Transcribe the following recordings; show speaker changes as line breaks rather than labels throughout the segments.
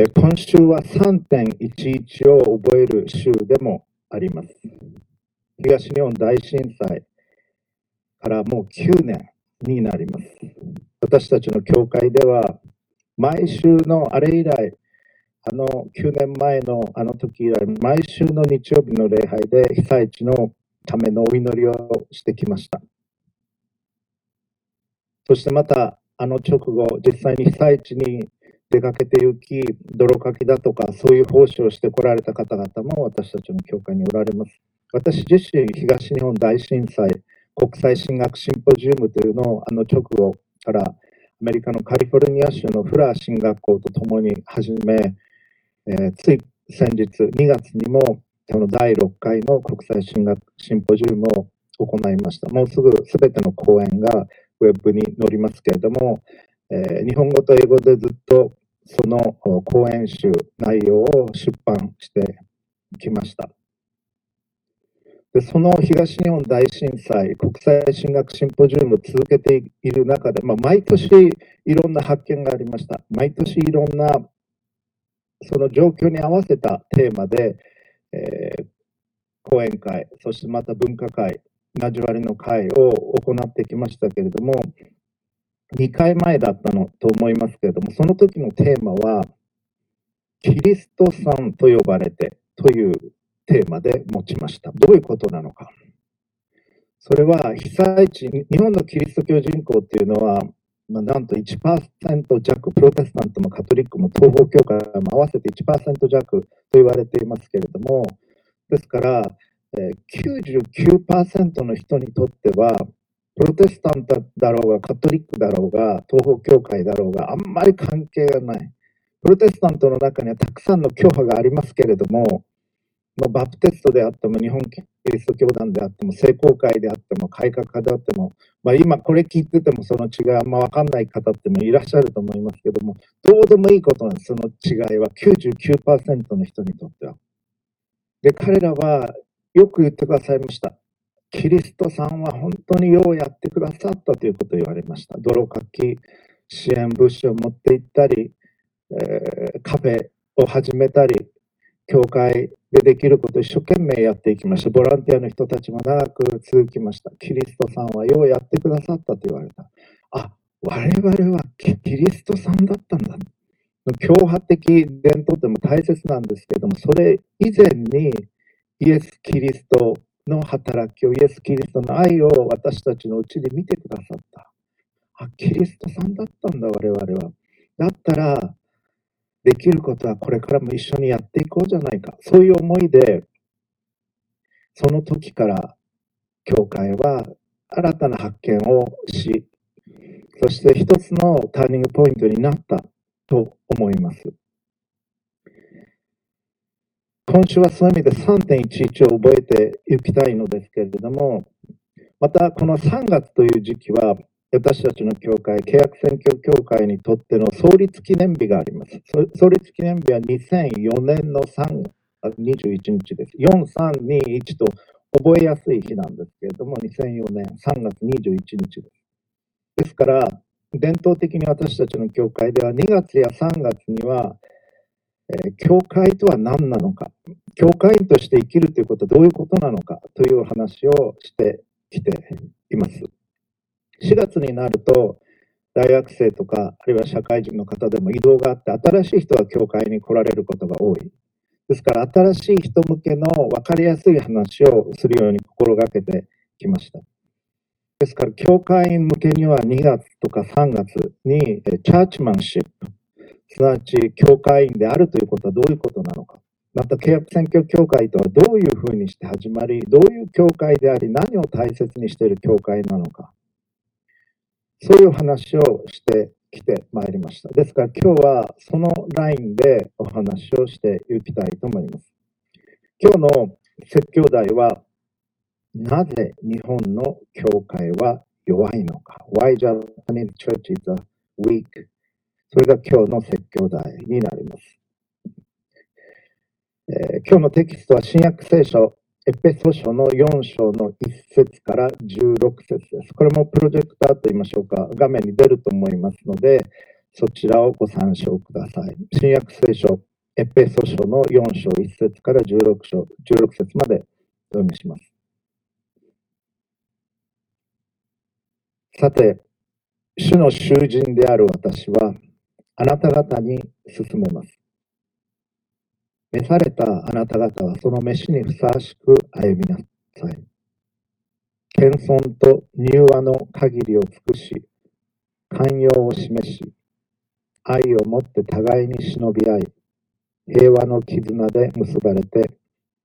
え今週は3.11を覚える週でもあります。東日本大震災からもう9年になります。私たちの教会では、毎週のあれ以来、あの9年前のあの時以来、毎週の日曜日の礼拝で被災地のためのお祈りをしてきました。そしてまた、あの直後、実際に被災地に出かけて行き、泥かきだとか、そういう奉仕をしてこられた方々も私たちの教会におられます。私自身、東日本大震災国際進学シンポジウムというのをあの直後からアメリカのカリフォルニア州のフラー進学校とともに始め、えーつい先日2月にもその第6回の国際進学シンポジウムを行いました。もうすぐすべての講演がウェブに載りますけれども、えー日本語と英語でずっとその講演集内容を出版してきました。でその東日本大震災国際進学シンポジウムを続けている中で、まあ、毎年いろんな発見がありました。毎年いろんなその状況に合わせたテーマで、えー講演会、そしてまた文化会、交わりの会を行ってきましたけれども、2回前だったのと思いますけれども、その時のテーマは、キリストさんと呼ばれてというテーマで持ちました。どういうことなのか。それは被災地、日本のキリスト教人口っていうのは、まあ、なんと1%弱、プロテスタントもカトリックも東方教会も合わせて1%弱と言われていますけれども、ですから、99%の人にとっては、プロテスタントだろうが、カトリックだろうが、東方教会だろうが、あんまり関係がない。プロテスタントの中にはたくさんの教派がありますけれども、まあ、バプテストであっても、日本キリスト教団であっても、聖公会であっても、改革派であっても、まあ、今これ聞いててもその違いあんま分かんない方ってもいらっしゃると思いますけども、どうでもいいことなんです、その違いは99%の人にとっては。で、彼らはよく言ってくださいました。キリストさんは本当にようやってくださったということを言われました。泥かき、支援物資を持って行ったり、えーカフェを始めたり、教会でできることを一生懸命やっていきました。ボランティアの人たちも長く続きました。キリストさんはようやってくださったと言われた。あ、我々はキリストさんだったんだ。教派的伝統っても大切なんですけども、それ以前にイエス・キリストの働きを、イエス・キリストの愛を私たちのうちで見てくださった。あ、キリストさんだったんだ、我々は。だったら、できることはこれからも一緒にやっていこうじゃないか。そういう思いで、その時から教会は新たな発見をし、そして一つのターニングポイントになったと思います。今週はそういう意味で3.11を覚えていきたいのですけれども、またこの3月という時期は、私たちの教会、契約選挙協会にとっての創立記念日があります。創立記念日は2004年の3月21日です。4321と覚えやすい日なんですけれども、2004年3月21日です。ですから、伝統的に私たちの教会では2月や3月には、え教会とは何なのか、教会員として生きるということはどういうことなのかという話をしてきています。4月になると、大学生とか、あるいは社会人の方でも移動があって、新しい人が教会に来られることが多い。ですから、新しい人向けの分かりやすい話をするように心がけてきました。ですから、教会員向けには2月とか3月に、チャーチマンシップ、すなわち教会員であるということはどういうことなのか。また、契約選挙協会とはどういうふうにして始まり、どういう教会であり、何を大切にしている教会なのか。そういう話をしてきてまいりました。ですから今日はそのラインでお話をしていきたいと思います。今日の説教題は、なぜ日本の教会は弱いのか。Why Japanese church is a weak? それが今日の説教題になります。えー今日のテキストは新約聖書エペソ書の4章の1節から16節です。これもプロジェクターと言いましょうか、画面に出ると思いますので、そちらをご参照ください。新約聖書、エペソ書の4章1節から16章、16節までお読みします。さて、主の囚人である私は、あなた方に進めます。召されたあなた方はその召しにふさわしく歩みなさい。謙遜と柔和の限りを尽くし、寛容を示し、愛をもって互いに忍び合い、平和の絆で結ばれて、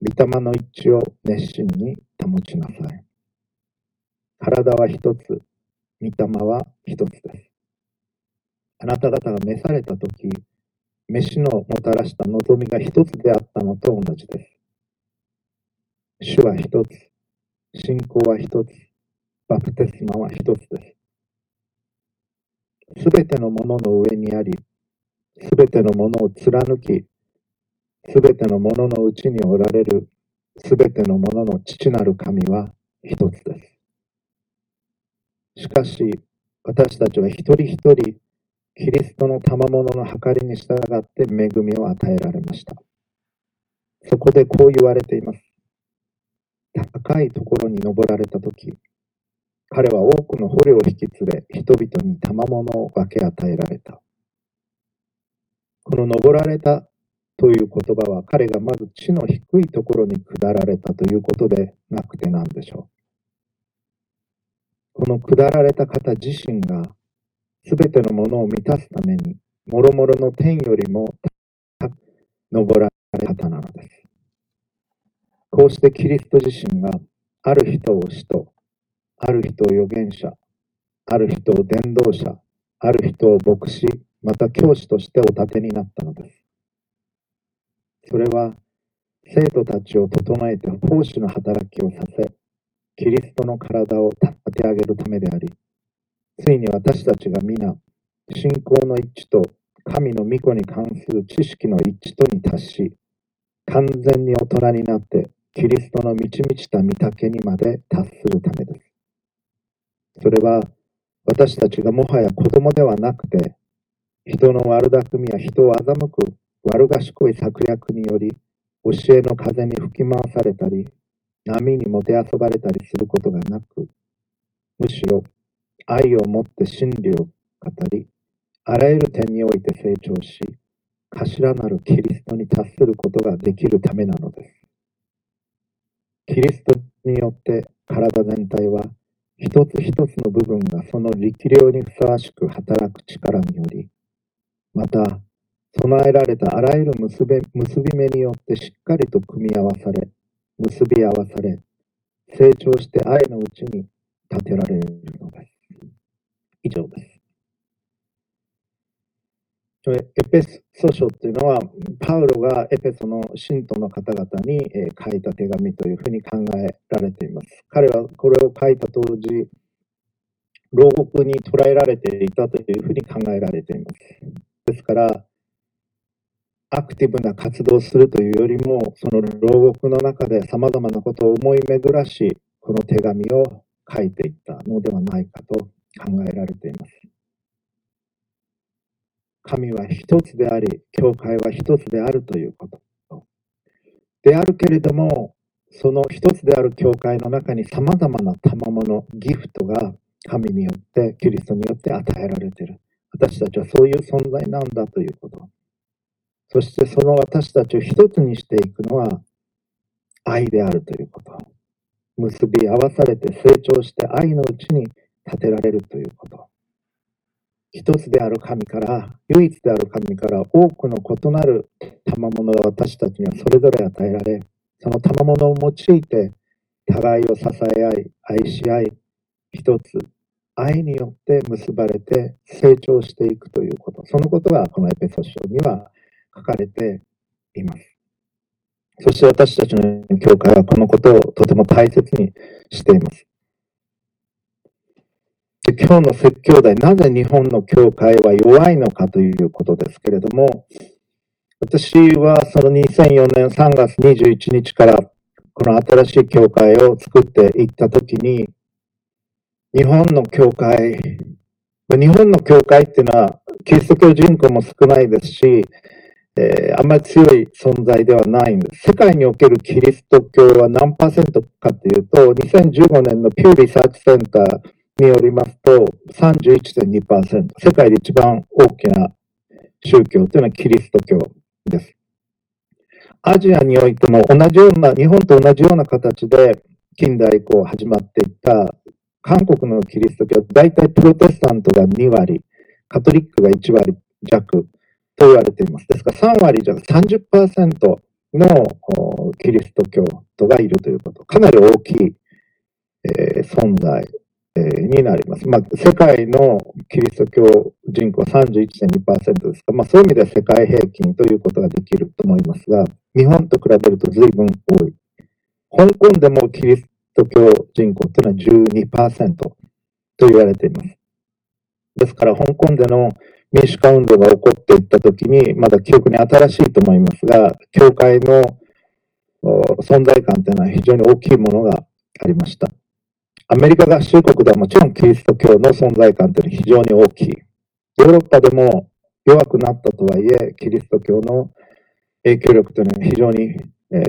御霊の一致を熱心に保ちなさい。体は一つ、御霊は一つです。あなた方が召されたとき、飯のもたらした望みが一つであったのと同じです。主は一つ、信仰は一つ、バプテスマは一つです。すべてのものの上にあり、すべてのものを貫き、すべてのもののうちにおられる、すべてのものの父なる神は一つです。しかし、私たちは一人一人、キリストの賜物の計りに従って恵みを与えられました。そこでこう言われています。高いところに登られたとき、彼は多くの捕虜を引き連れ、人々に賜物を分け与えられた。この登られたという言葉は彼がまず地の低いところに下られたということでなくてなんでしょう。この下られた方自身が全てのものを満たすために、もろもろの天よりも高く登られた方なのです。こうしてキリスト自身がある人を使徒、ある人を預言者、ある人を伝道者、ある人を牧師、また教師としてお立てになったのです。それは生徒たちを整えて奉仕の働きをさせ、キリストの体を立て上げるためであり、ついに私たちが皆、信仰の一致と神の御子に関する知識の一致とに達し、完全に大人になって、キリストの満ち満ちた御丈にまで達するためです。それは、私たちがもはや子供ではなくて、人の悪巧みや人を欺く悪賢い策略により、教えの風に吹き回されたり、波にもてあそばれたりすることがなく、むしろ愛をもって真理を語り、あらゆる点において成長し、頭なるキリストに達することができるためなのです。キリストによって体全体は一つ一つの部分がその力量にふさわしく働く力により、また備えられたあらゆる結び結び目によってしっかりと組み合わされ、結び合わされ、成長して愛のうちに立てられるのです。以上です。エペソ書というのは、パウロがエペソの信徒の方々に書いた手紙というふうに考えられています。彼はこれを書いた当時、牢獄に捕らえられていたというふうに考えられています。ですから、アクティブな活動をするというよりも、その牢獄の中で様々なことを思い巡らし、この手紙を書いていったのではないかと考えられています。神は一つであり、教会は一つであるということ。であるけれども、その一つである教会の中に様々な賜物、ギフトが神によって、キリストによって与えられている。私たちはそういう存在なんだということ。そしてその私たちを一つにしていくのは愛であるということ。結び合わされて成長して愛のうちに立てられるということ。一つである神から、唯一である神から多くの異なる賜物が私たちにはそれぞれ与えられ、その賜物を用いて互いを支え合い、愛し合い、一つ、愛によって結ばれて成長していくということ。そのことがこのエペソ書には書かれています。そして私たちの教会はこのことをとても大切にしています。今日の説教題、なぜ日本の教会は弱いのかということですけれども、私はその2004年3月21日からこの新しい教会を作っていったときに、日本の教会日本の教会っていうのは、キリスト教人口も少ないですし、えー、あんまり強い存在ではないんです。世界におけるキリスト教は何パーセントかというと、2015年のピューリサーチセンターによりますと、31.2%。世界で一番大きな宗教というのはキリスト教です。アジアにおいても同じような、日本と同じような形で近代以降始まっていった韓国のキリスト教、大体プロテスタントが2割、カトリックが1割弱と言われています。ですから3割弱、30%のキリスト教徒がいるということ、かなり大きい、えー、存在、になります。まあ、世界のキリスト教人口は31.2%ですか、まあ、そういう意味では世界平均ということができると思いますが、日本と比べると随分多い。香港でもキリスト教人口というのは12%と言われています。ですから、香港での民主化運動が起こっていったときに、まだ記憶に新しいと思いますが、教会の存在感というのは非常に大きいものがありました。アメリカ合衆国ではもちろんキリスト教の存在感というのは非常に大きい。ヨーロッパでも弱くなったとはいえ、キリスト教の影響力というのは非常に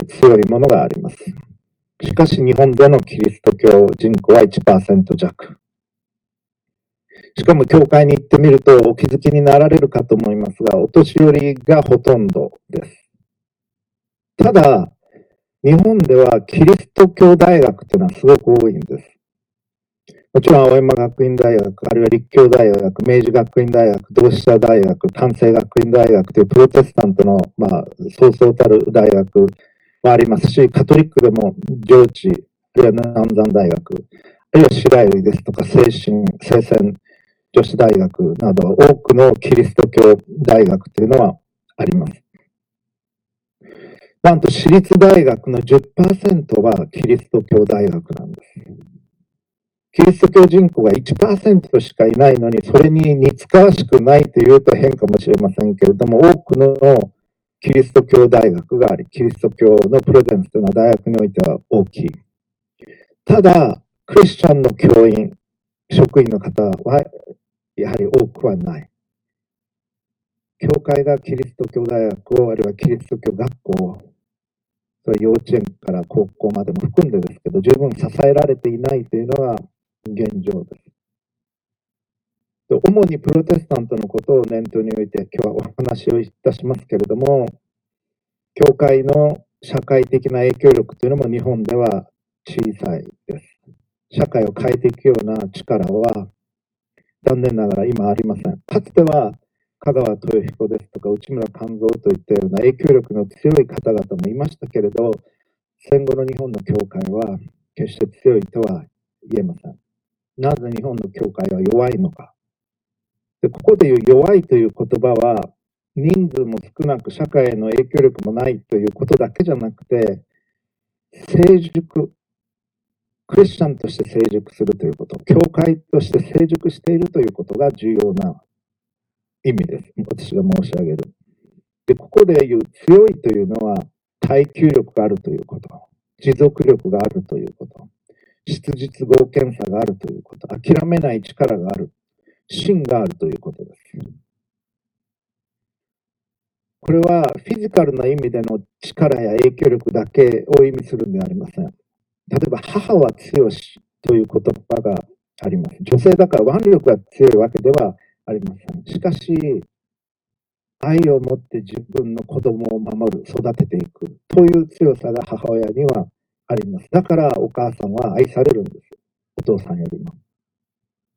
強いものがあります。しかし日本でのキリスト教人口は1%弱。しかも教会に行ってみるとお気づきになられるかと思いますが、お年寄りがほとんどです。ただ、日本ではキリスト教大学というのはすごく多いんです。もちろん青山学院大学、あるいは立教大学、明治学院大学、同志社大学、関西学院大学というプロテスタントの、まあ、そうそうたる大学もありますし、カトリックでも上智、あるいは南山大学、あるいは白百合ですとか、精神、聖戦女子大学など、多くのキリスト教大学というのはあります。なんと私立大学の10%はキリスト教大学なんです。キリスト教人口が1%しかいないのに、それに似つかわしくないというと変かもしれませんけれども、多くのキリスト教大学があり、キリスト教のプレゼンスというのは大学においては大きい。ただ、クリスチャンの教員、職員の方は、やはり多くはない。教会がキリスト教大学を、あるいはキリスト教学校を、それ幼稚園から高校までも含んでですけど、十分支えられていないというのが現状です。主にプロテスタントのことを念頭に置いて今日はお話をいたしますけれども、教会の社会的な影響力というのも日本では小さいです。社会を変えていくような力は残念ながら今ありません。かつては香川豊彦ですとか内村勘三といったような影響力の強い方々もいましたけれど、戦後の日本の教会は決して強いとは言えません。なぜ日本の教会は弱いのか。でここでいう弱いという言葉は、人数も少なく社会への影響力もないということだけじゃなくて、成熟、クリスチャンとして成熟するということ、教会として成熟しているということが重要な意味です。私が申し上げる。で、ここで言う強いというのは耐久力があるということ、持続力があるということ、質実合検査があるということ、諦めない力がある芯があるということです。これはフィジカルな意味での力や影響力だけを意味するんではありません。例えば、母は強しという言葉があります。女性だから腕力が強いわけではありません。しかし、愛を持って自分の子供を守る、育てていくという強さが母親にはあります。だからお母さんは愛されるんです。お父さんよりも。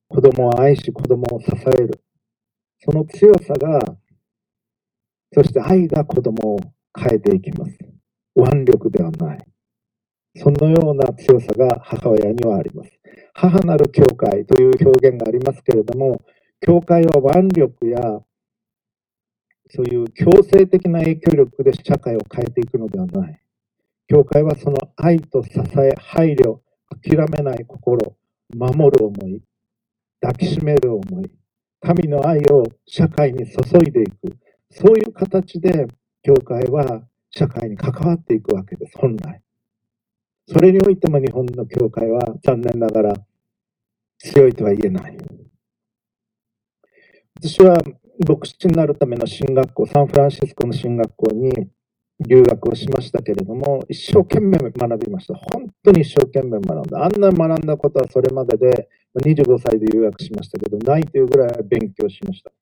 子供を愛し、子供を支える。その強さが、そして愛が子供を変えていきます。腕力ではない。そのような強さが母親にはあります。母なる教会という表現がありますけれども、教会は腕力やそういう強制的な影響力で社会を変えていくのではない。教会はその愛と支え、配慮、諦めない心、守る思い、抱きしめる思い、神の愛を社会に注いでいく、そういう形で教会は社会に関わっていくわけです、本来。それにおいても日本の教会は残念ながら強いとは言えない。私は牧師になるための進学校、サンフランシスコの進学校に留学をしましたけれども、一生懸命学びました。本当に一生懸命学んだ。あんな学んだことはそれまでで、25歳で留学しましたけど、ないというぐらい勉強しました。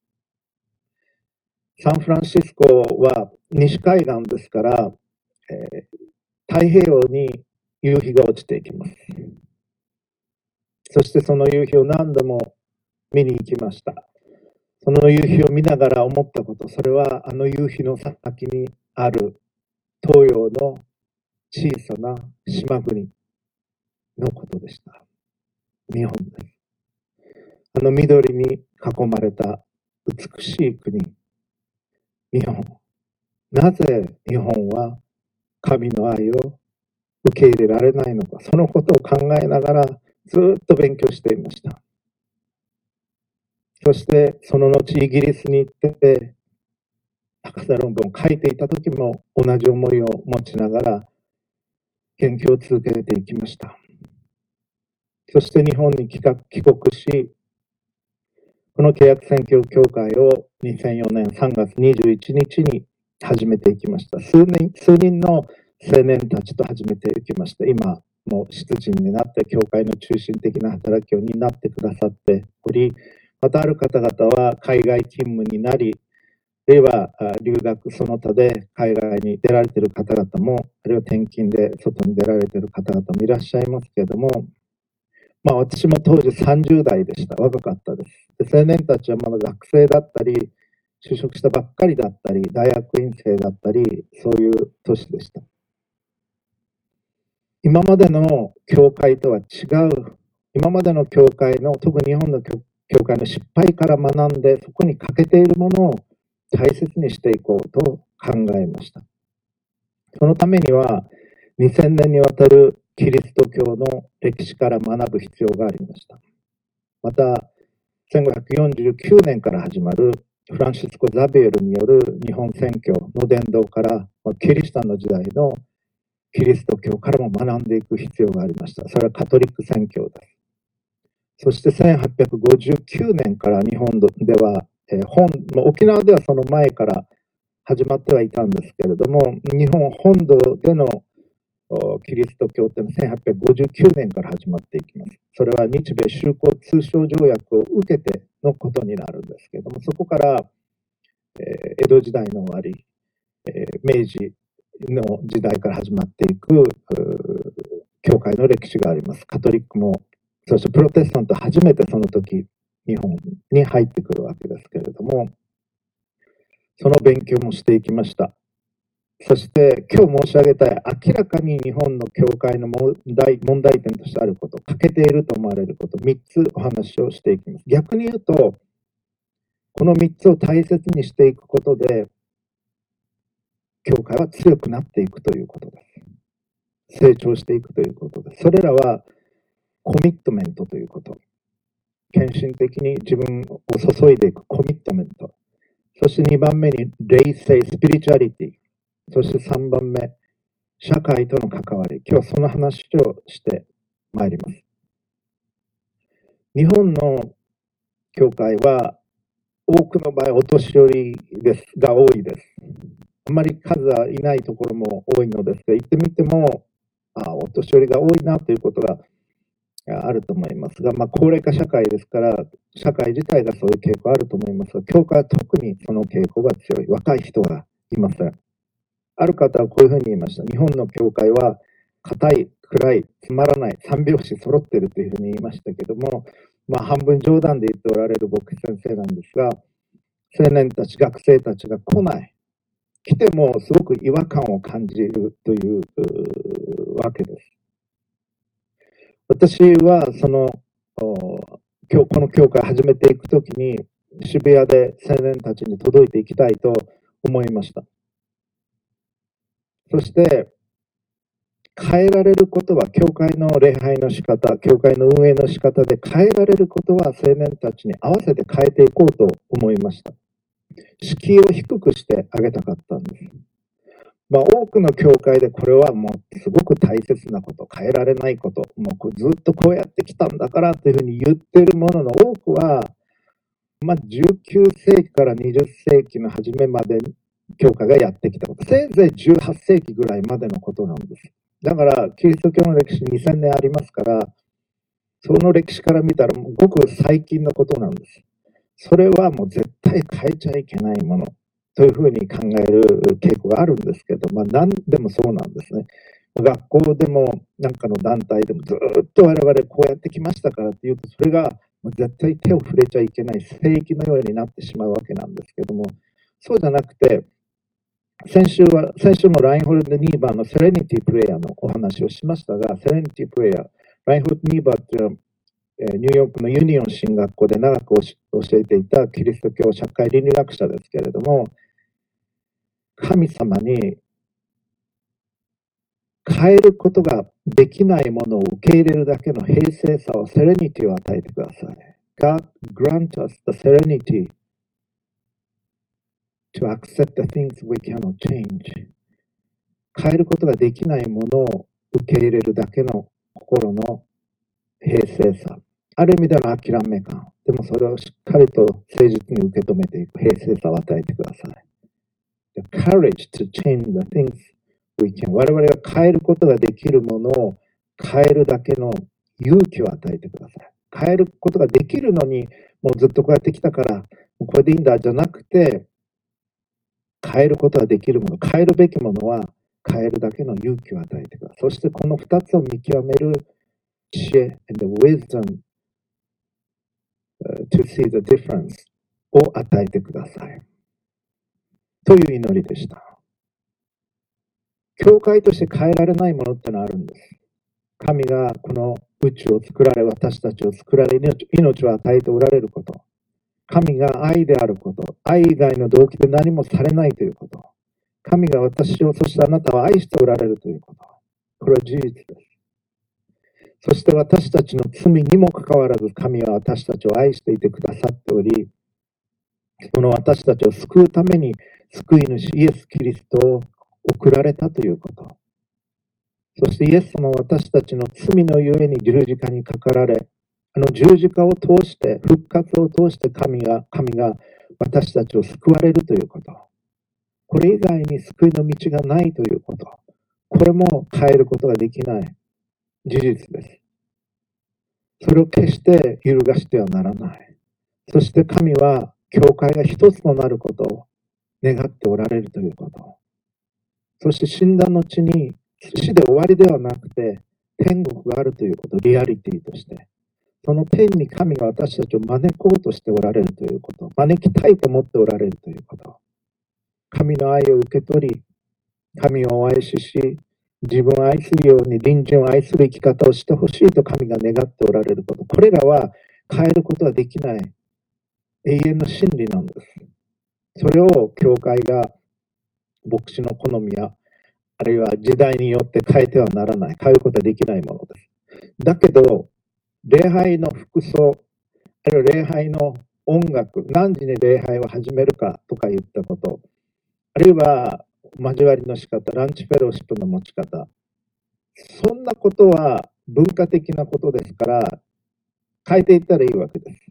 サンフランシスコは西海岸ですから、えー、太平洋に夕日が落ちていきます。そしてその夕日を何度も見に行きました。その夕日を見ながら思ったこと、それはあの夕日の先にある東洋の小さな島国のことでした。日本です。あの緑に囲まれた美しい国、日本。なぜ日本は神の愛を受け入れられないのか、そのことを考えながらずっと勉強していました。そしてその後イギリスに行って博士論文を書いていた時も同じ思いを持ちながら研究を続けていきました。そして日本に帰国し、この契約選挙協会を2004年3月21日に始めていきました。数人数人の青年たちと始めていきました。今、もう出陣になって、教会の中心的な働きを担ってくださっており、またある方々は海外勤務になり、るいは留学その他で海外に出られている方々も、あるいは転勤で外に出られている方々もいらっしゃいますけれども、まあ私も当時30代でした。若かったです。で青年たちはまだ学生だったり、就職したばっかりだったり、大学院生だったり、そういう年でした。今までの教会とは違う、今までの教会の、特に日本の教会の失敗から学んで、そこに欠けているものを大切にしていこうと考えました。そのためには、2000年にわたるキリスト教の歴史から学ぶ必要がありました。また、1549年から始まるフランシスコ・ザビエルによる日本選挙の伝道から、キリシタンの時代のキリスト教からも学んでいく必要がありました。それはカトリック宣教です。そして1859年から日本ではえ本沖縄ではその前から始まってはいたんですけれども、日本本土でのキリスト教っていうのは1859年から始まっていきます。それは日米修好通商条約を受けてのことになるんですけれども、そこから、え江戸時代の終わり、え明治の時代から始まっていく教会の歴史があります。カトリックも、そしてプロテスタント初めてその時日本に入ってくるわけですけれども、その勉強もしていきました。そして今日申し上げたい明らかに日本の教会の問題問題点としてあること、欠けていると思われること、3つお話をしていきます。逆に言うと、この3つを大切にしていくことで、教会は強くなっていくということです。成長していくということです。それらはコミットメントということ。献身的に自分を注いでいくコミットメント。そして2番目に霊性、スピリチュアリティ。そして3番目、社会との関わり。今日はその話をしてまいります。日本の教会は多くの場合お年寄りですが多いです。あまり数はいないところも多いのですが、行ってみても、あお年寄りが多いなということがあると思いますが、まあ、高齢化社会ですから、社会自体がそういう傾向あると思いますが、教会は特にその傾向が強い。若い人がいません。ある方はこういうふうに言いました。日本の教会は、硬い、暗い、つまらない、三拍子揃ってるというふうに言いましたけども、まあ、半分冗談で言っておられる牧師先生なんですが、青年たち、学生たちが来ない。来てもすごく違和感を感じるというわけです。私はその今日この教会始めていくときに渋谷で青年たちに届いていきたいと思いました。そして変えられることは教会の礼拝の仕方、教会の運営の仕方で変えられることは青年たちに合わせて変えていこうと思いました。敷居を低くしてあげたかったんです。まあ、多くの教会でこれはもうすごく大切なこと、変えられないこと、もうずっとこうやってきたんだからというふうに言ってるものの多くは、まあ、19世紀から20世紀の初めまで教会がやってきたこと。せいぜい18世紀ぐらいまでのことなんです。だから、キリスト教の歴史2000年ありますから、その歴史から見たらごく最近のことなんです。それはもう絶対変えちゃいけないものというふうに考える傾向があるんですけど、まあ何でもそうなんですね。学校でもなんかの団体でもずっと我々こうやってきましたからっていうと、それが絶対手を触れちゃいけない聖域のようになってしまうわけなんですけども、そうじゃなくて、先週は、先週もラインホルト・ニーバーの Serenity Prayer のお話をしましたが、 Serenity Prayer、ラインホルト・ニーバーっていうのは、ニューヨークのユニオン神学校で長く教えていたキリスト教社会倫理学者ですけれども、神様に変えることができないものを受け入れるだけの平静さを serenity を与えてください。God grant us the serenity to accept the things we cannot change. 変えることができないものを受け入れるだけの心の平静さ。ある意味での諦め感。でもそれをしっかりと誠実に受け止めていく平静さを与えてください。The courage to change the things we can. 我々が変えることができるものを変えるだけの勇気を与えてください。変えることができるのに、もうずっとこうやってきたから、これでいいんだじゃなくて、変えることができるもの、変えるべきものは変えるだけの勇気を与えてください。そしてこの2つを見極める知恵 and wisdom to see the difference を与えてください。という祈りでした。教会として変えられないものってのはあるんです。神がこの宇宙を作られ、私たちを作られ、命を与えておられること。神が愛であること。愛以外の動機で何もされないということ。神が私を、そしてあなたを愛しておられるということ。これは事実です。そして私たちの罪にもかかわらず神は私たちを愛していてくださっており、この私たちを救うために救い主イエス・キリストを送られたということ。そしてイエス様は私たちの罪のゆえに十字架にかかられ、あの十字架を通して、復活を通して神が、神が私たちを救われるということ。これ以外に救いの道がないということ。これも変えることができない事実です。それを決して揺るがしてはならない。そして神は、教会が一つとなることを願っておられるということ。そして死んだ後に死で終わりではなくて天国があるということ、リアリティとして。その天に神が私たちを招こうとしておられるということ、招きたいと思っておられるということ。神の愛を受け取り、神をお愛しし、自分を愛するように隣人を愛する生き方をしてほしいと神が願っておられること。これらは変えることはできない永遠の真理なんです。それを教会が牧師の好みや、あるいは時代によって変えてはならない、変えることはできないものです。だけど、礼拝の服装、あるいは礼拝の音楽、何時に礼拝を始めるかとか言ったこと、あるいは交わりの仕方、ランチフェローシップの持ち方、そんなことは文化的なことですから、変えていったらいいわけです。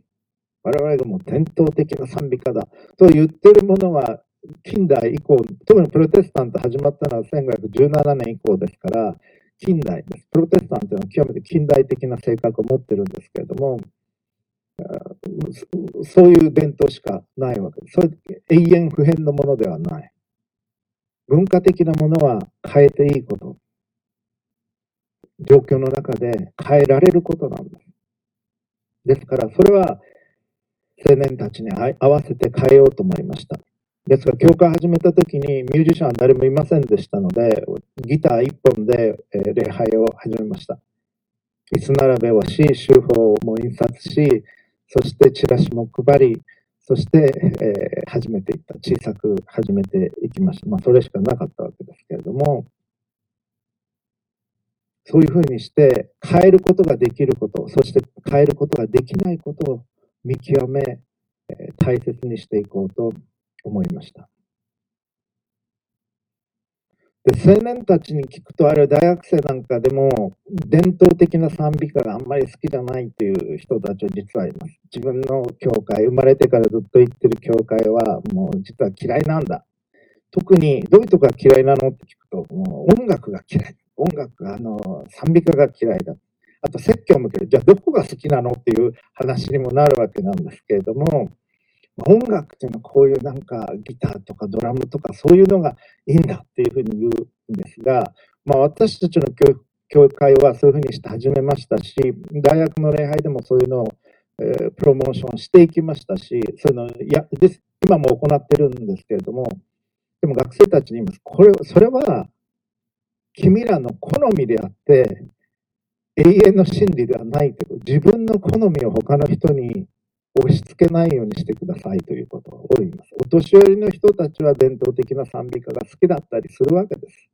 我々がもう伝統的な賛美歌だと言ってるものは近代以降、特にプロテスタント始まったのは1517年以降ですから、近代です。プロテスタントは極めて近代的な性格を持ってるんですけれども、そういう伝統しかないわけです。それ永遠不変のものではない。文化的なものは変えていいこと。状況の中で変えられることなんです。ですから、それは青年たちに合わせて変えようと思いました。ですが、教会始めた時にミュージシャンは誰もいませんでしたので、ギター1本で、礼拝を始めました。椅子並べをし、手法も印刷し、そしてチラシも配り、そして、えー、始めていった。小さく始めていきました。まあ、それしかなかったわけですけれども、そういうふうにして変えることができること、そして変えることができないことを見極め、大切にしていこうと思いました。で青年たちに聞くと、あるいは大学生なんかでも、伝統的な賛美歌があんまり好きじゃないという人たちは実はいます。自分の教会、生まれてからずっと行ってる教会は、もう実は嫌いなんだ。特に、どういうとこが嫌いなの？って聞くと、もう音楽が嫌い。音楽が、あの、賛美歌が嫌いだ。あと説教も嫌い。じゃあどこが好きなのっていう話にもなるわけなんですけれども、音楽っていうのはこういうなんかギターとかドラムとかそういうのがいいんだっていうふうに言うんですが、まあ、私たちの教育教会はそういうふうにして始めましたし、大学の礼拝でもそういうのを、えー、プロモーションしていきましたし、そういうのいやで今も行ってるんですけれども、でも学生たちに言います。これ、それは君らの好みであって、永遠の真理ではないけど、自分の好みを他の人に押し付けないようにしてくださいということを言います。お年寄りの人たちは伝統的な賛美歌が好きだったりするわけです。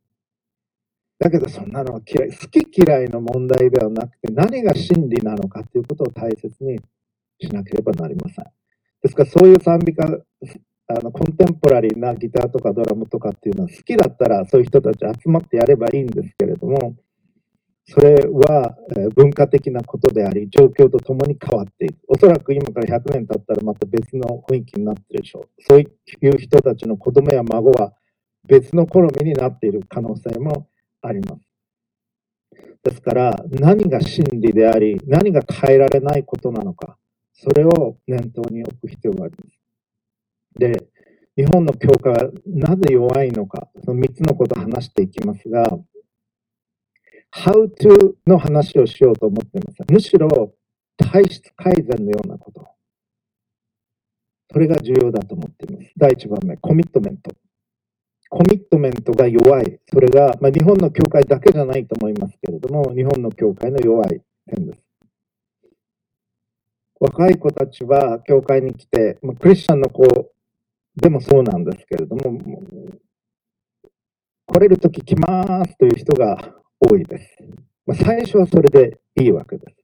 だけどそんなのは嫌い、好き嫌いの問題ではなくて何が真理なのかということを大切にしなければなりません。ですからそういう賛美歌、あのコンテンポラリーなギターとかドラムとかっていうのは好きだったらそういう人たち集まってやればいいんですけれども、それは文化的なことであり、状況とともに変わっていく。おそらく今から100年経ったらまた別の雰囲気になってるでしょう。そういう人たちの子供や孫は別の好みになっている可能性もあります。ですから、何が真理であり、何が変えられないことなのか、それを念頭に置く必要があります。で、日本の教会はなぜ弱いのか、その3つのことを話していきますが、how to の話をしようと思っています。むしろ体質改善のようなこと。それが重要だと思っています。第1番目、コミットメント。コミットメントが弱い。それが、まあ、日本の教会だけじゃないと思いますけれども、日本の教会の弱い点です。若い子たちは教会に来て、まあ、クリスチャンの子でもそうなんですけれども、来れるとき来ますという人が多いです。まあ、最初はそれでいいわけです。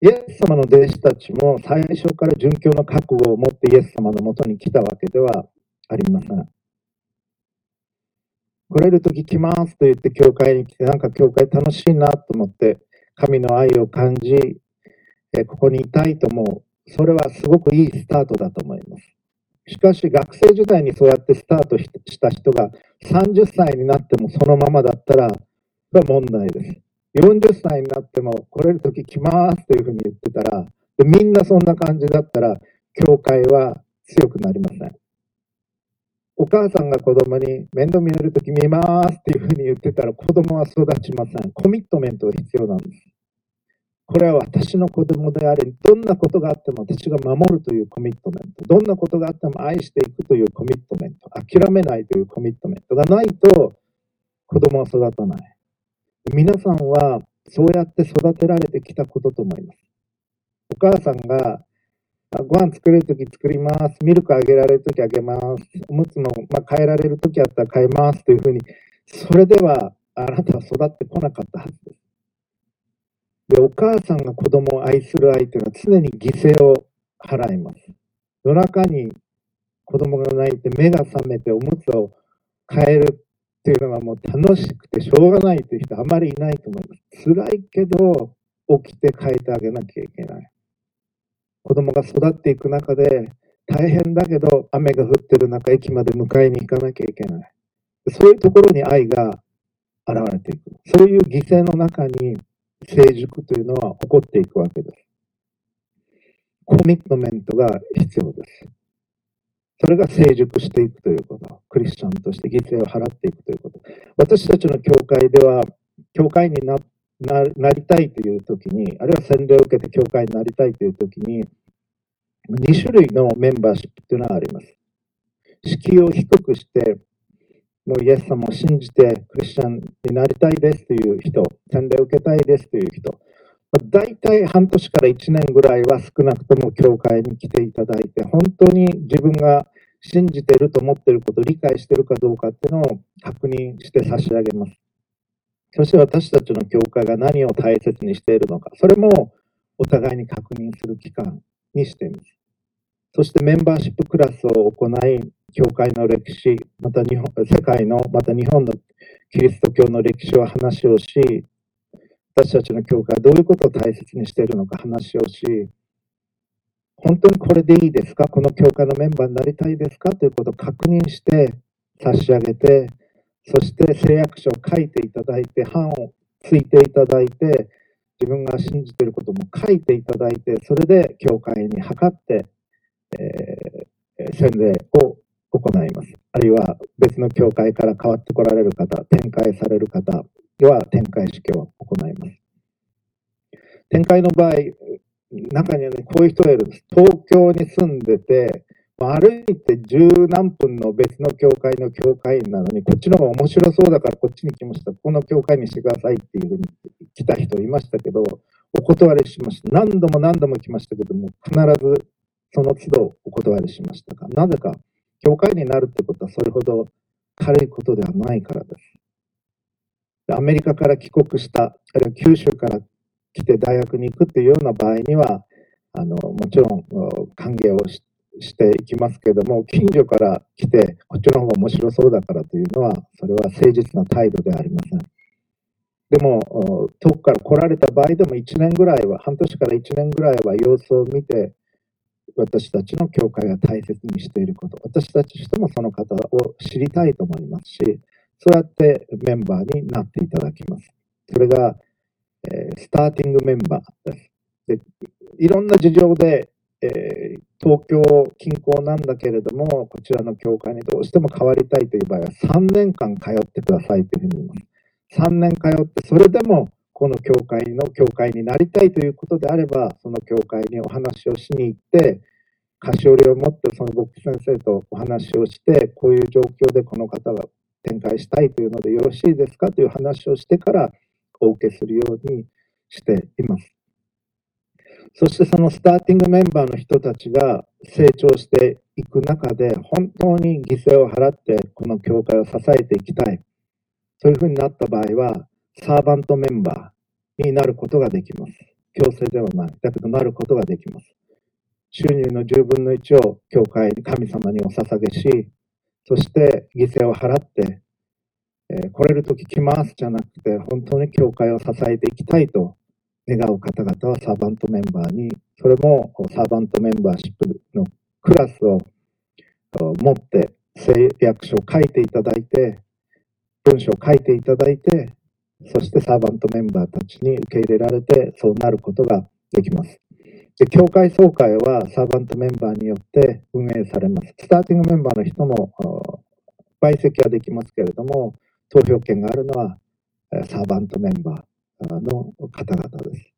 イエス様の弟子たちも最初から殉教の覚悟を持ってイエス様のもとに来たわけではありません。来れる時来ますと言って教会に来て、なんか教会楽しいなと思って、神の愛を感じ、えここにいたいと思う。それはすごくいいスタートだと思います。しかし学生時代にそうやってスタートした人が30歳になってもそのままだったらが問題です。40歳になっても来れる時来ますというふうに言ってたら、みんなそんな感じだったら、教会は強くなりません。お母さんが子供に面倒見れる時見ますっていうふうに言ってたら子供は育ちません。コミットメントが必要なんです。これは私の子供であり、どんなことがあっても私が守るというコミットメント、どんなことがあっても愛していくというコミットメント、諦めないというコミットメントがないと子供は育たない。皆さんはそうやって育てられてきたことと思います。お母さんがご飯作れるとき作ります。ミルクあげられるときあげます。おむつの、まあ、変えられるときあったら変えますというふうに、それではあなたは育ってこなかったはずです。で、お母さんが子供を愛する愛というのは常に犠牲を払います。夜中に子供が泣いて目が覚めておむつを変えるっていうのがもう楽しくてしょうがないという人あまりいないと思います。辛いけど、起きて変えてあげなきゃいけない。子供が育っていく中で、大変だけど、雨が降ってる中、駅まで迎えに行かなきゃいけない。そういうところに愛が現れていく。そういう犠牲の中に成熟というのは起こっていくわけです。コミットメントが必要です。それが成熟していくということ。クリスチャンとして犠牲を払っていくということ。私たちの教会では、教会になりたいという時に、あるいは洗礼を受けて教会になりたいという時に、2種類のメンバーシップというのがあります。敷居を低くして、もうイエス様を信じてクリスチャンになりたいですという人、洗礼を受けたいですという人、大体半年から1年ぐらいは少なくとも教会に来ていただいて、本当に自分が信じていると思っていること理解しているかどうかっていうのを確認して差し上げます。そして私たちの教会が何を大切にしているのか、それもお互いに確認する期間にしています。そしてメンバーシップクラスを行い、教会の歴史、また日本世界の、また日本のキリスト教の歴史を話をし、私たちの教会はどういうことを大切にしているのか話をし、本当にこれでいいですか？この教会のメンバーになりたいですか？ということを確認して差し上げて、そして誓約書を書いていただいて、版をついていただいて、自分が信じていることも書いていただいて、それで教会に諮って、えー、洗礼を行います。あるいは別の教会から変わってこられる方、展開される方では展開式を行います。展開の場合、中にはね、こういう人がいるんです。東京に住んでて、歩いて十何分の別の教会の教会員なのに、こっちの方が面白そうだからこっちに来ました。ここの教会にしてくださいっていうふうに来た人いましたけど、お断りしました。何度も何度も来ましたけども、必ずその都度お断りしましたが、なぜか、教会になるってことはそれほど軽いことではないからです。アメリカから帰国した、あるいは九州から来て大学に行くっていうような場合には、あのもちろん歓迎をしていきますけれども、近所から来て、こっちの方が面白そうだからというのは、それは誠実な態度ではありません。でも、遠くから来られた場合でも1年ぐらいは、半年から1年ぐらいは様子を見て、私たちの教会が大切にしていること、私たちとしてもその方を知りたいと思いますし、そうやってメンバーになっていただきます。それが、えー、スターティングメンバーです。でいろんな事情でえー、東京近郊なんだけれども、こちらの教会にどうしても変わりたいという場合は、3年間通ってくださいというふうに言います。3年通って、それでもこの教会の教会になりたいということであれば、その教会にお話をしに行って、菓子折りを持ってその牧師先生とお話をして、こういう状況でこの方が展開したいというのでよろしいですかという話をしてからお受けするようにしています。そしてそのスターティングメンバーの人たちが成長していく中で、本当に犠牲を払ってこの教会を支えていきたい。そういうふうになった場合は、サーバントメンバーになることができます。強制ではない。だけどなることができます。収入の10分の1を教会に、神様にお捧げし、そして犠牲を払って、えー、来れる時来ますじゃなくて、本当に教会を支えていきたいと願う方々はサーバントメンバーに、それもサーバントメンバーシップのクラスを持って誓約書を書いていただいて、文章を書いていただいて、そしてサーバントメンバーたちに受け入れられて、そうなることができます。で教会総会はサーバントメンバーによって運営されます。スターティングメンバーの人も倍積はできますけれども、投票権があるのはサーバントメンバー。の方々です。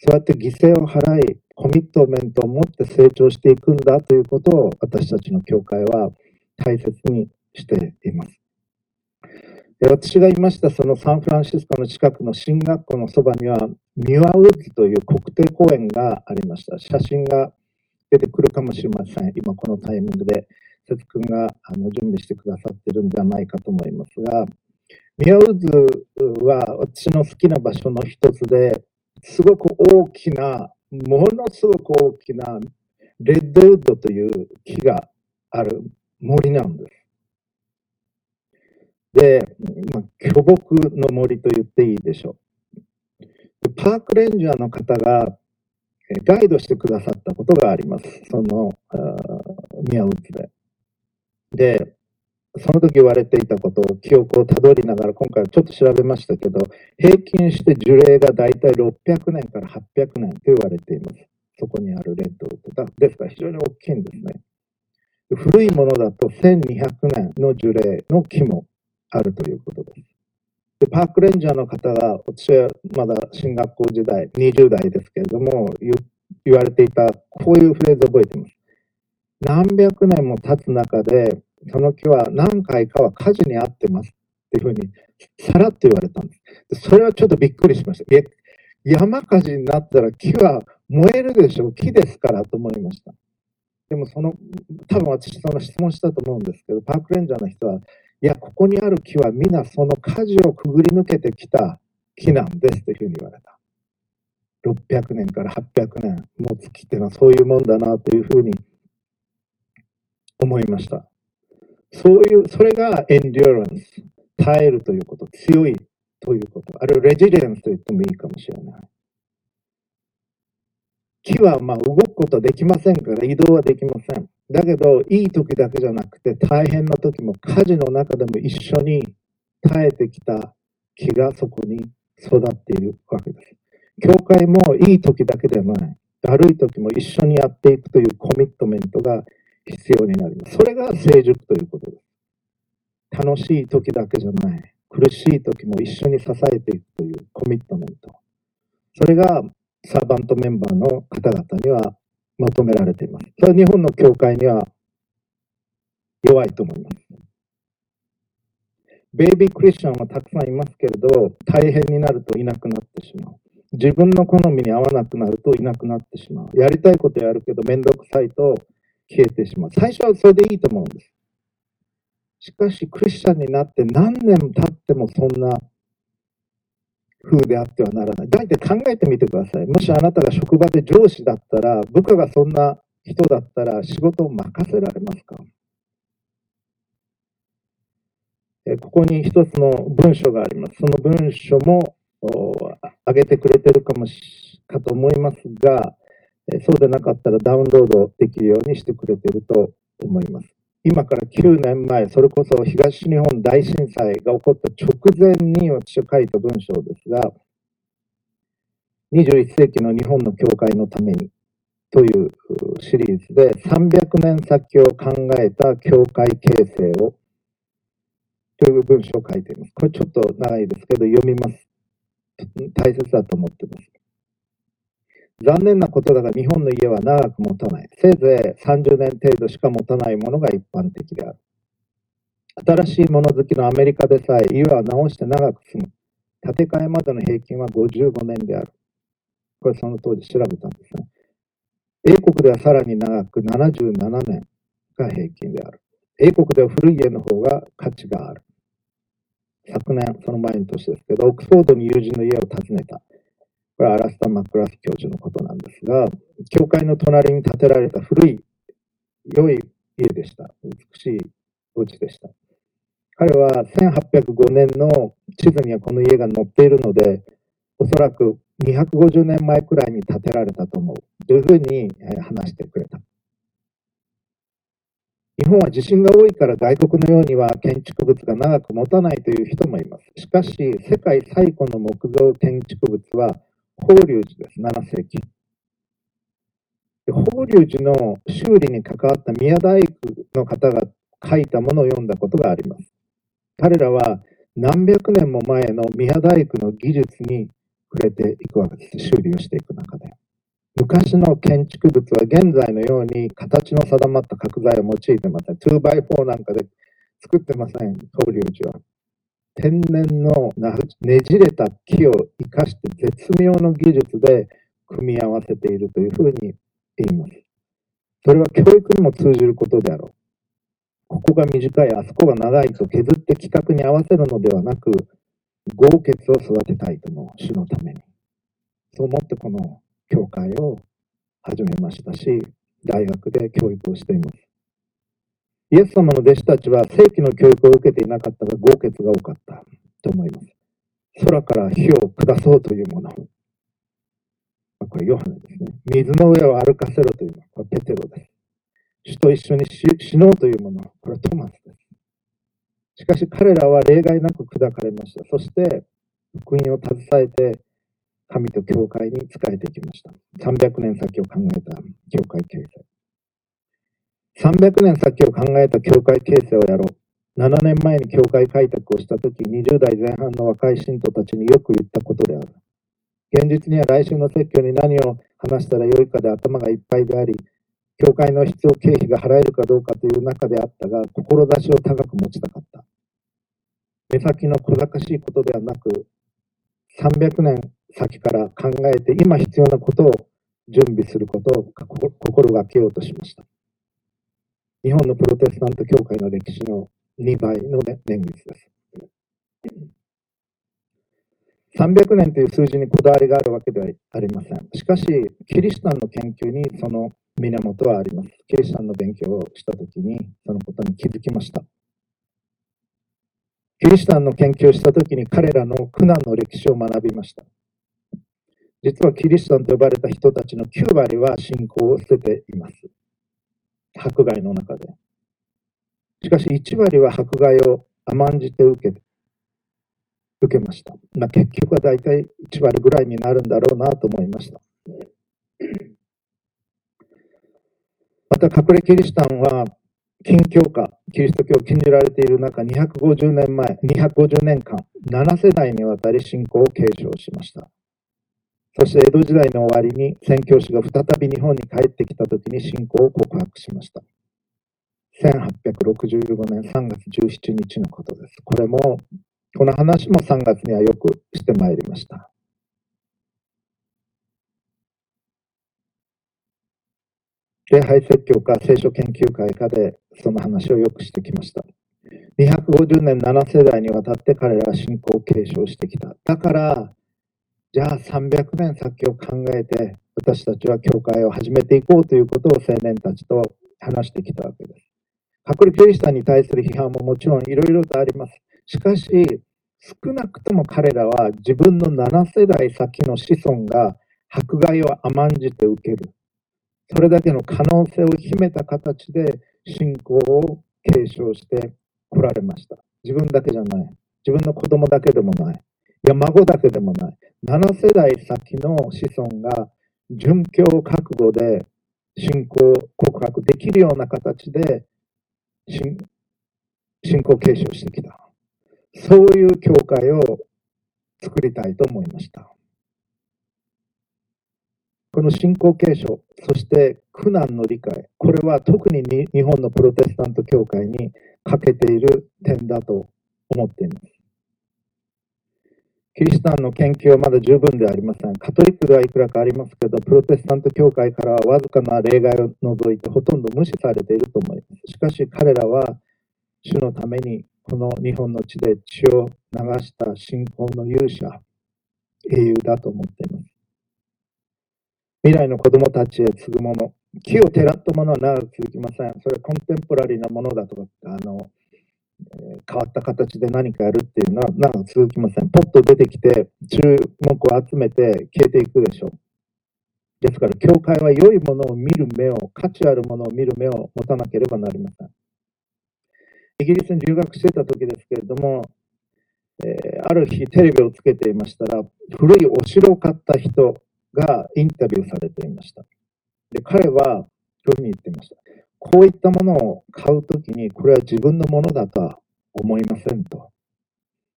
そうやって犠牲を払い、コミットメントを持って成長していくんだということを私たちの教会は大切にしています。私がいましたそのサンフランシスコの近くの進学校のそばにはミュアウッズという国定公園がありました。写真が出てくるかもしれません。今このタイミングで節君があの準備してくださってるんではないかと思いますが、ミアウズは私の好きな場所の一つで、すごく大きな、ものすごく大きなレッドウッドという木がある森なんです。で、まあ、巨木の森と言っていいでしょう。パークレンジャーの方がガイドしてくださったことがあります。そのミアウッズで。で、その時言われていたことを記憶をたどりながら今回ちょっと調べましたけど平均して樹齢が大体600年から800年と言われていますそこにあるレッドウッドがですから非常に大きいんですね古いものだと1200年の樹齢の木もあるということですパークレンジャーの方が私はまだ進学校時代20代ですけれども言われていたこういうフレーズを覚えています何百年も経つ中でその木は何回かは火事に遭ってますっていうふうにさらっと言われたんです。それはちょっとびっくりしました。山火事になったら木は燃えるでしょう。木ですからと思いました。でもその、多分私その質問したと思うんですけど、パークレンジャーの人は、いや、ここにある木は皆その火事をくぐり抜けてきた木なんですというふうに言われた。600年から800年持つ木っていうのはそういうもんだなというふうに思いました。そういう、それがエンデュアランス。耐えるということ、強いということ、あるいはレジリエンスと言ってもいいかもしれない。木はまあ動くことはできませんから移動はできません。だけど、いい時だけじゃなくて大変な時も火事の中でも一緒に耐えてきた木がそこに育っているわけです。教会もいい時だけではない。悪い時も一緒にやっていくというコミットメントが必要になります。それが成熟ということです。楽しい時だけじゃない。苦しい時も一緒に支えていくというコミットメント。それがサーバントメンバーの方々には求められています。それは日本の教会には弱いと思います。ベイビークリスチャンはたくさんいますけれど、大変になるといなくなってしまう。自分の好みに合わなくなるといなくなってしまう。やりたいことやるけど、めんどくさいと消えてしまう。最初はそれでいいと思うんです。しかし、クリスチャンになって何年経ってもそんな風であってはならない。だいたい考えてみてください。もしあなたが職場で上司だったら、部下がそんな人だったら仕事を任せられますか？ここに一つの文章があります。その文章も上げてくれてるかもしかと思いますが、そうでなかったらダウンロードできるようにしてくれてると思います。今から9年前、それこそ東日本大震災が起こった直前に私は書いた文章ですが、21世紀の日本の教会のためにというシリーズで300年先を考えた教会形成をという文章を書いています。これちょっと長いですけど読みます。大切だと思っています。残念なことだが日本の家は長く持たない。せいぜい30年程度しか持たないものが一般的である。新しいもの好きのアメリカでさえ家は直して長く住む。建て替えまでの平均は55年である。これその当時調べたんですね。英国ではさらに長く77年が平均である。英国では古い家の方が価値がある。昨年、その前の年ですけど、オックスフォードに友人の家を訪ねた。これはアラスタ・マックラス教授のことなんですが、教会の隣に建てられた古い良い家でした。美しいお家でした。彼は1805年の地図にはこの家が載っているので、おそらく250年前くらいに建てられたと思うというふうに話してくれた。日本は地震が多いから外国のようには建築物が長く持たないという人もいます。しかし、世界最古の木造建築物は法隆寺です、7世紀。法隆寺の修理に関わった宮大工の方が書いたものを読んだことがあります。彼らは何百年も前の宮大工の技術に触れていくわけです。修理をしていく中で。昔の建築物は現在のように形の定まった角材を用いてません。2x4 なんかで作ってません、法隆寺は。天然のねじれた木を生かして絶妙の技術で組み合わせているというふうに言います。それは教育にも通じることであろう。ここが短い、あそこが長いと削って規格に合わせるのではなく、豪傑を育てたいと思う、主のために。そう思ってこの教会を始めましたし、大学で教育をしています。イエス様の弟子たちは正規の教育を受けていなかったが豪傑が多かったと思います。空から火を下そうというもの。これヨハネですね。水の上を歩かせろというもの。これペテロです。主と一緒に死のうというもの。これはトマスです。しかし彼らは例外なく砕かれました。そして福音を携えて神と教会に仕えてきました。300年先を考えた教会形成。300年先を考えた教会形成をやろう。7年前に教会開拓をしたとき、20代前半の若い信徒たちによく言ったことである。現実には来週の説教に何を話したらよいかで頭がいっぱいであり、教会の必要経費が払えるかどうかという中であったが、志を高く持ちたかった。目先の小賢しいことではなく、300年先から考えて今必要なことを準備することを心がけようとしました。日本のプロテスタント教会の歴史の2倍の年月です。300年という数字にこだわりがあるわけではありません。しかし、キリシタンの研究にその源はあります。キリシタンの勉強をしたときに、そのことに気づきました。キリシタンの研究をしたときに彼らの苦難の歴史を学びました。実はキリシタンと呼ばれた人たちの9割は信仰を捨てています。迫害の中で。しかし1割は迫害を甘んじて受け受けました。まあ、結局は大体1割ぐらいになるんだろうなと思いました。また、隠れキリシタンは、禁教下、キリスト教を禁じられている中、250年前、250年間、7世代にわたり信仰を継承しました。そして江戸時代の終わりに宣教師が再び日本に帰ってきた時に信仰を告白しました。1865年3月17日のことです。これも、この話も3月にはよくしてまいりました。礼拝説教か聖書研究会かでその話をよくしてきました。250年7世代にわたって彼らは信仰を継承してきた。だから、じゃあ300年先を考えて私たちは教会を始めていこうということを青年たちと話してきたわけです。隠れキリシタンに対する批判ももちろんいろいろとあります。しかし、少なくとも彼らは自分の7世代先の子孫が迫害を甘んじて受ける。それだけの可能性を秘めた形で信仰を継承してこられました。自分だけじゃない。自分の子供だけでもない。いや、孫だけでもない。7世代先の子孫が殉教覚悟で信仰告白できるような形で信仰継承してきた。そういう教会を作りたいと思いました。この信仰継承、そして苦難の理解、これは特に日本のプロテスタント教会に欠けている点だと思っています。キリシタンの研究はまだ十分ではありません。カトリックではいくらかありますけど、プロテスタント教会からはわずかな例外を除いてほとんど無視されていると思います。しかし彼らは主のためにこの日本の地で血を流した信仰の勇者、英雄だと思っています。未来の子供たちへ継ぐもの、木をてらったものは長く続きません。それはコンテンポラリーなものだとか、あの変わった形で何かやるっていうのは長く続きません。ポッと出てきて注目を集めて消えていくでしょう。ですから、教会は良いものを見る目を、価値あるものを見る目を持たなければなりません。イギリスに留学してた時ですけれども、えー、ある日テレビをつけていましたら、古いお城を買った人がインタビューされていました。で彼は、こういうふうに言っていました。こういったものを買うときに、これは自分のものだとは思いませんと。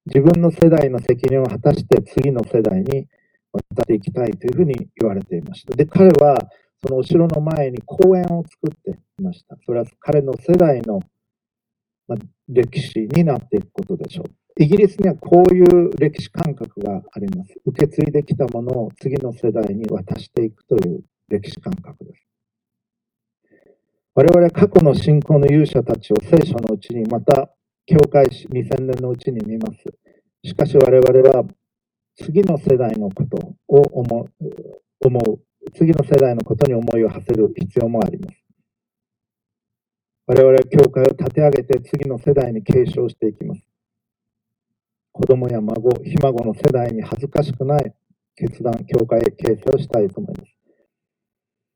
自分の世代の責任を果たして次の世代に渡っていきたいというふうに言われていました。で、彼はそのお城の前に公園を作っていました。それは彼の世代の歴史になっていくことでしょう。イギリスにはこういう歴史感覚があります。受け継いできたものを次の世代に渡していくという歴史感覚です。我々は過去の信仰の勇者たちを聖書のうちにまた教会史2000年のうちに見ます。しかし我々は次の世代のことを思う、思う次の世代のことに思いを馳せる必要もあります。我々は教会を立て上げて次の世代に継承していきます。子供や孫、ひ孫の世代に恥ずかしくない決断、教会形成をしたいと思います。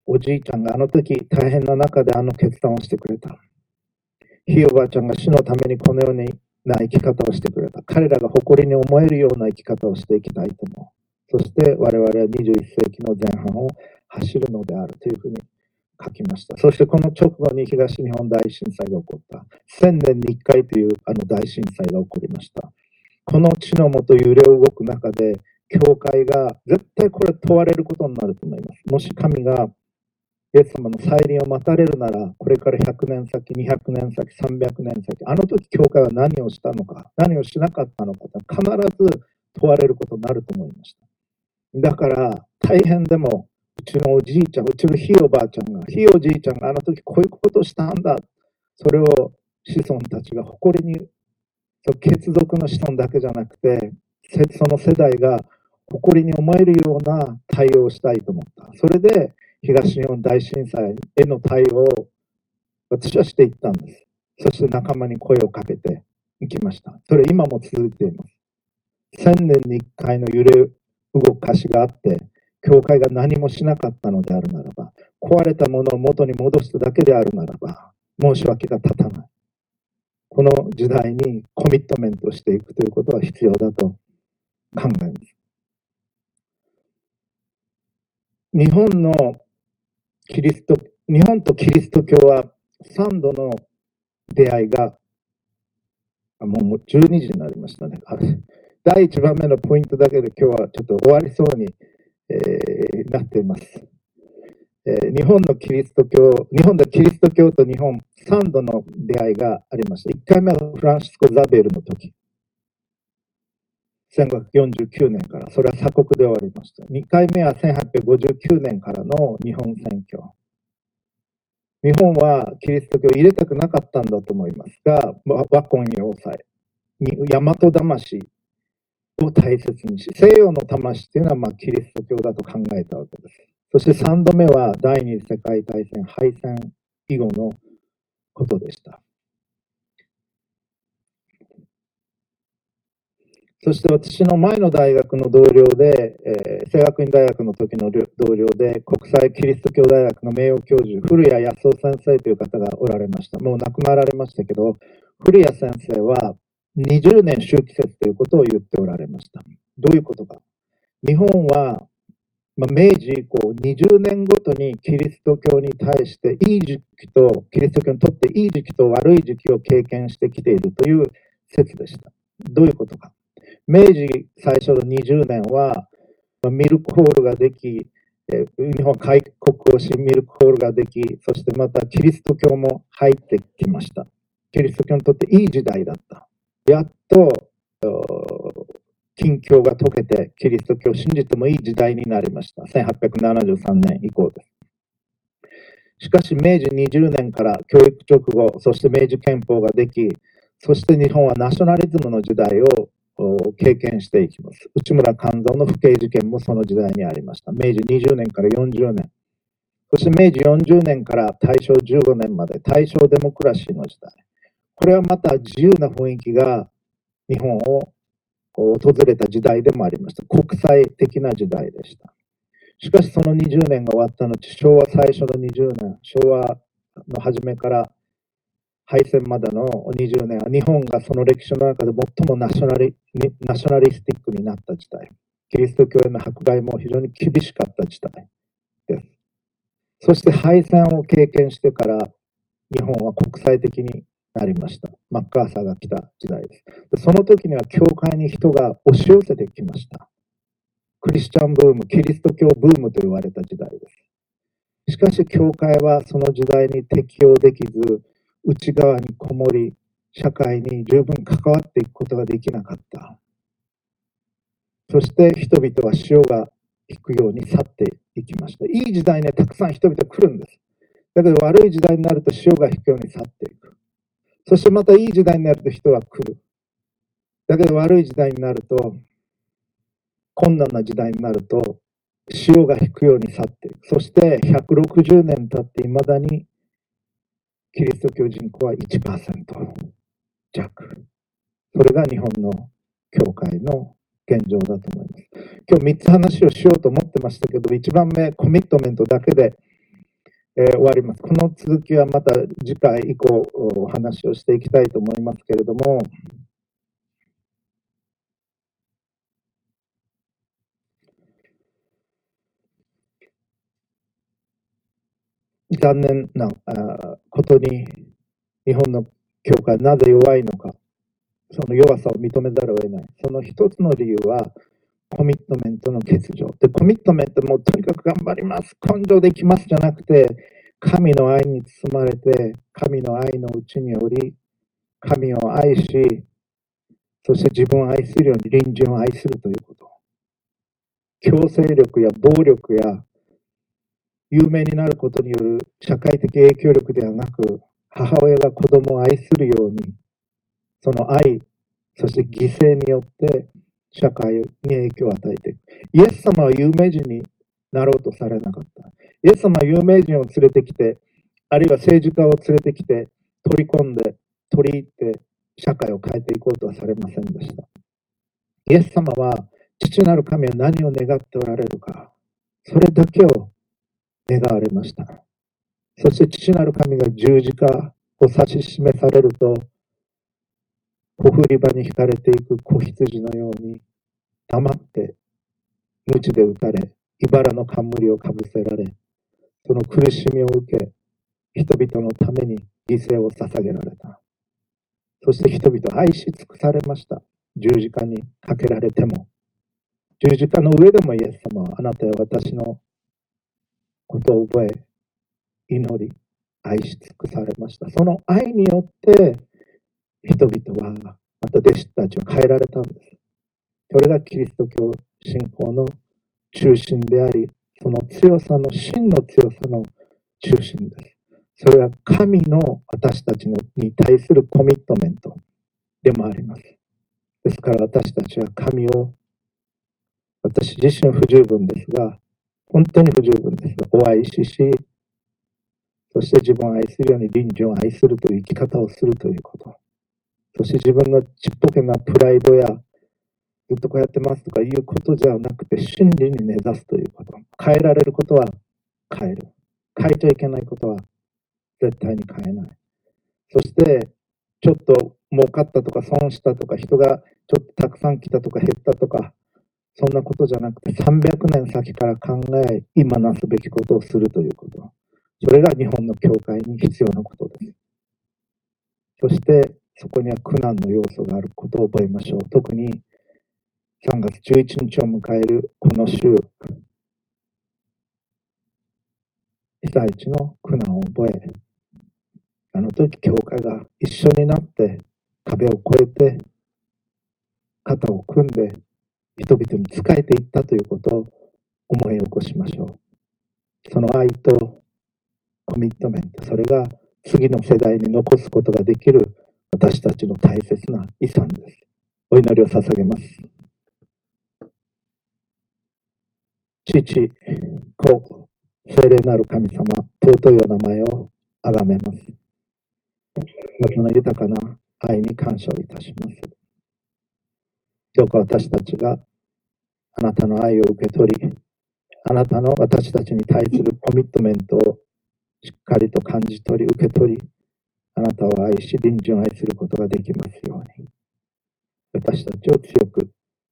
おじいちゃんがあの時大変な中であの決断をしてくれた。ひいおばあちゃんが死のためにこのような生き方をしてくれた。彼らが誇りに思えるような生き方をしていきたいと思う。そして我々は21世紀の前半を走るのであるというふうに書きました。そしてこの直後に東日本大震災が起こった。1000年に1回というあの大震災が起こりました。この地のもと揺れ動く中で、教会が絶対これ問われることになると思います。もし神がイエス様の再臨を待たれるなら、これから100年先、200年先、300年先、あの時教会は何をしたのか、何をしなかったのか、必ず問われることになると思いました。だから、大変でも、うちのおじいちゃん、うちのひいおばあちゃんが、ひいおじいちゃんがあの時こういうことをしたんだ。それを子孫たちが誇りに、血族の子孫だけじゃなくて、その世代が誇りに思えるような対応をしたいと思った。それで、東日本大震災への対応を私はしていったんです。そして仲間に声をかけて、いきました。それ今も続いています。千年に一回の揺れ動かしがあって、教会が何もしなかったのであるならば、壊れたものを元に戻しただけであるならば、申し訳が立たない。この時代にコミットメントしていくということは必要だと考えます。日本のキリスト、日本とキリスト教は3度の出会いが、もう12時になりましたね。第1番目のポイントだけで今日はちょっと終わりそうに、えー、なっています。えー、日本のキリスト教、日本でキリスト教と日本3度の出会いがありました。1回目はフランシスコ・ザベルの時。1549年から、それは鎖国で終わりました。2回目は1859年からの日本選挙。日本はキリスト教を入れたくなかったんだと思いますが、和魂要塞、大和魂を大切にし、西洋の魂というのはまあキリスト教だと考えたわけです。そして3度目は第二次世界大戦敗戦以後のことでした。そして私の前の大学の同僚で、えー、聖学院大学の時の同僚で、国際キリスト教大学の名誉教授、古谷康夫先生という方がおられました。もう亡くなられましたけど、古谷先生は20年周期説ということを言っておられました。どういうことか。日本は、まあ、明治以降20年ごとにキリスト教に対していい時期と、キリスト教にとっていい時期と悪い時期を経験してきているという説でした。どういうことか。明治最初の20年は、ミルクホールができ、日本開国をし、ミルクホールができ、そしてまたキリスト教も入ってきました。キリスト教にとっていい時代だった。やっと、近況が解けて、キリスト教を信じてもいい時代になりました。1873年以降です。しかし、明治20年から教育直後、そして明治憲法ができ、そして日本はナショナリズムの時代を経験していきます。内村勘三の不敬事件もその時代にありました。明治20年から40年。そして明治40年から大正15年まで大正デモクラシーの時代。これはまた自由な雰囲気が日本を訪れた時代でもありました。国際的な時代でした。しかしその20年が終わった後、昭和最初の20年、昭和の初めから敗戦までの20年は日本がその歴史の中で最もナショナリナショナリスティックになった時代。キリスト教への迫害も非常に厳しかった時代です。そして敗戦を経験してから日本は国際的になりました。マッカーサーが来た時代です。その時には教会に人が押し寄せてきました。クリスチャンブーム、キリスト教ブームと言われた時代です。しかし教会はその時代に適応できず、内側にこもり、社会に十分関わっていくことができなかった。そして人々は潮が引くように去っていきました。いい時代にはたくさん人々来るんです。だけど悪い時代になると潮が引くように去っていく。そしてまたいい時代になると人は来る。だけど悪い時代になると、困難な時代になると、潮が引くように去っていく。そして160年経っていまだにキリスト教人口は1%弱。それが日本の教会の現状だと思います。今日3つ話をしようと思ってましたけど、1番目、コミットメントだけで、えー、終わります。この続きはまた次回以降お話をしていきたいと思いますけれども、残念なことに、日本の教会なぜ弱いのか、その弱さを認めざるを得ない。その一つの理由は、コミットメントの欠如。で、コミットメントもとにかく頑張ります、根性できますじゃなくて、神の愛に包まれて、神の愛のうちにより、神を愛し、そして自分を愛するように隣人を愛するということ。強制力や暴力や有名になることによる社会的影響力ではなく、母親が子供を愛するように、その愛、そして犠牲によって社会に影響を与えていく。イエス様は有名人になろうとされなかった。イエス様は有名人を連れてきて、あるいは政治家を連れてきて、取り込んで、取り入って、社会を変えていこうとはされませんでした。イエス様は、父なる神は何を願っておられるか、それだけを願われました。そして父なる神が十字架を指し示されると、ほふり場に引かれていく子羊のように、黙って鞭で打たれ、茨の冠をかぶせられ、その苦しみを受け、人々のために犠牲を捧げられた。そして人々愛し尽くされました。十字架にかけられても。十字架の上でもイエス様はあなたや私のことを覚え、祈り、愛し尽くされました。その愛によって人々は、また弟子たちは変えられたんです。それがキリスト教信仰の中心であり、その強さの真の強さの中心です。それは神の私たちに対するコミットメントでもあります。ですから私たちは神を、私自身不十分ですが、本当に不十分です、お愛しし、そして自分を愛するように隣人を愛するという生き方をするということ。そして自分のちっぽけなプライドや、ずっとこうやってますとかいうことじゃなくて、真理に根ざすということ。変えられることは変える。変えちゃいけないことは絶対に変えない。そして、ちょっと儲かったとか損したとか、人がちょっとたくさん来たとか減ったとか、そんなことじゃなくて、300年先から考え、今なすべきことをするということ。それが日本の教会に必要なことです。そして、そこには苦難の要素があることを覚えましょう。特に3月11日を迎えるこの週、被災地の苦難を覚え、あの時教会が一緒になって壁を越えて肩を組んで人々に仕えていったということを思い起こしましょう。その愛とコミットメント、それが次の世代に残すことができる私たちの大切な遺産です。お祈りを捧げます。父、子、聖霊なる神様、尊いお名前をあがめます。その豊かな愛に感謝をいたします。どうか私たちがあなたの愛を受け取り、あなたの私たちに対するコミットメントをしっかりと感じ取り、受け取り、あなたを愛し、隣人を愛することができますように。私たちを強く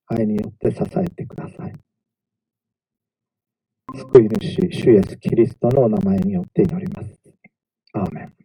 愛によって支えてください。救い主、主イエスキリストのお名前によって祈ります。アーメン